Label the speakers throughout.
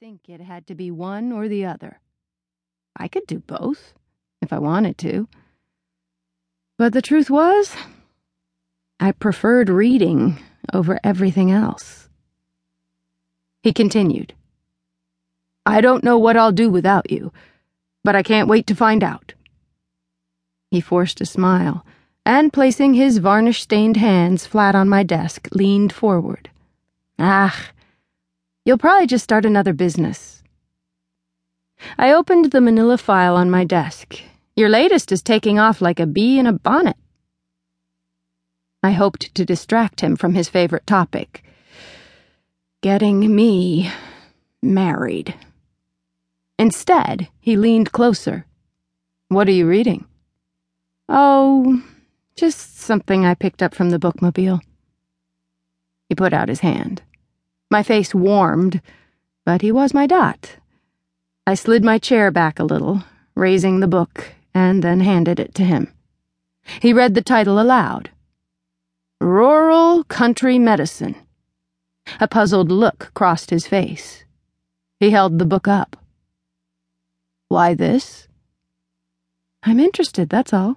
Speaker 1: think it had to be one or the other. I could do both, if I wanted to. But the truth was, I preferred reading over everything else. He continued, I don't know what I'll do without you, but I can't wait to find out. He forced a smile, and placing his varnish stained hands flat on my desk, leaned forward. Ah, You'll probably just start another business. I opened the manila file on my desk. Your latest is taking off like a bee in a bonnet. I hoped to distract him from his favorite topic getting me married. Instead, he leaned closer. What are you reading? Oh, just something I picked up from the bookmobile. He put out his hand. My face warmed, but he was my Dat. I slid my chair back a little, raising the book, and then handed it to him. He read the title aloud Rural Country Medicine. A puzzled look crossed his face. He held the book up. Why this? I'm interested, that's all.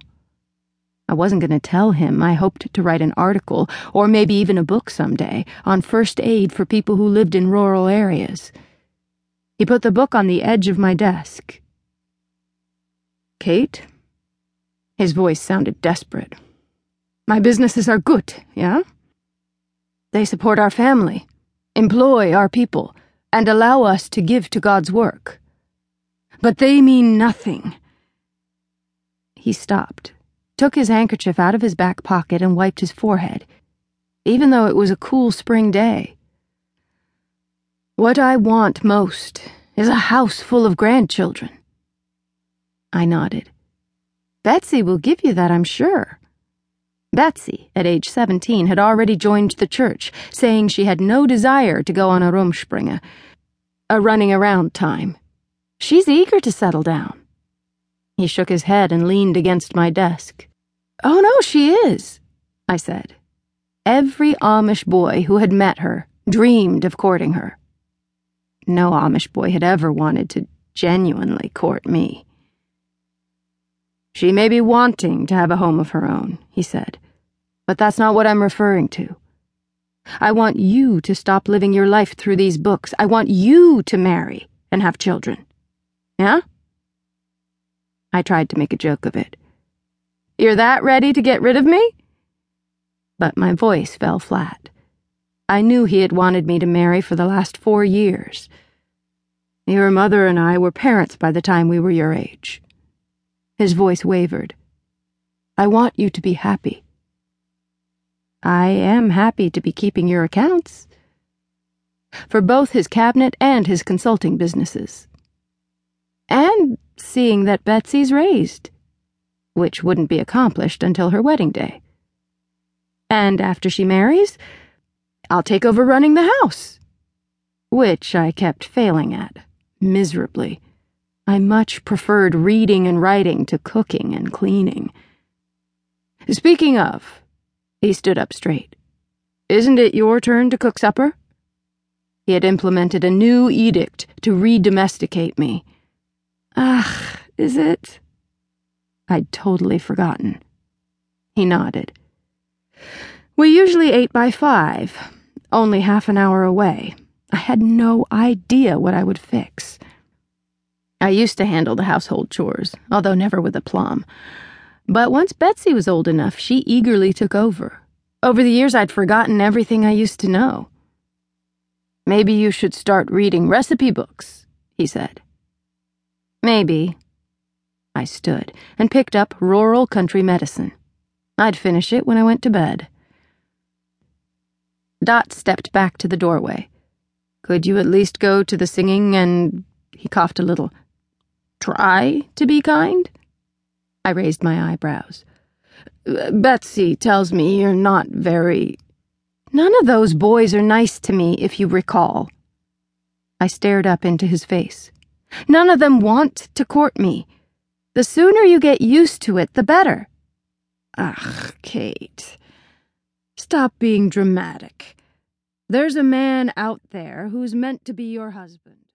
Speaker 1: I wasn't going to tell him I hoped to write an article, or maybe even a book someday, on first aid for people who lived in rural areas. He put the book on the edge of my desk. Cate? His voice sounded desperate. My businesses are good, yeah? They support our family, employ our people, and allow us to give to God's work. But they mean nothing. He stopped took his handkerchief out of his back pocket and wiped his forehead, even though it was a cool spring day. What I want most is a house full of grandchildren. I nodded. Betsy will give you that, I'm sure. Betsy, at age 17, had already joined the church, saying she had no desire to go on a Rumspringa, a running around time. She's eager to settle down. He shook his head and leaned against my desk. Oh, no, she is, I said. Every Amish boy who had met her dreamed of courting her. No Amish boy had ever wanted to genuinely court me. She may be wanting to have a home of her own, he said, but that's not what I'm referring to. I want you to stop living your life through these books. I want you to marry and have children. Yeah? I tried to make a joke of it. You're that ready to get rid of me? But my voice fell flat. I knew he had wanted me to marry for the last four years. Your mother and I were parents by the time we were your age. His voice wavered. I want you to be happy. I am happy to be keeping your accounts. For both his cabinet and his consulting businesses. And seeing that Betsy's raised which wouldn't be accomplished until her wedding day. And after she marries, I'll take over running the house, which I kept failing at, miserably. I much preferred reading and writing to cooking and cleaning. Speaking of, he stood up straight. Isn't it your turn to cook supper? He had implemented a new edict to re domesticate me. Ah, is it? I'd totally forgotten. He nodded. We usually ate by five, only half an hour away. I had no idea what I would fix. I used to handle the household chores, although never with aplomb. But once Betsy was old enough, she eagerly took over. Over the years, I'd forgotten everything I used to know. Maybe you should start reading recipe books, he said. Maybe, I stood and picked up Rural Country Medicine. I'd finish it when I went to bed. Dat stepped back to the doorway. Could you at least go to the singing and. He coughed a little. Try to be kind? I raised my eyebrows. Betsy tells me you're not very. None of those boys are nice to me, if you recall. I stared up into his face. None of them want to court me. The sooner you get used to it, the better. Ugh, Cate. Stop being dramatic. There's a man out there who's meant to be your husband.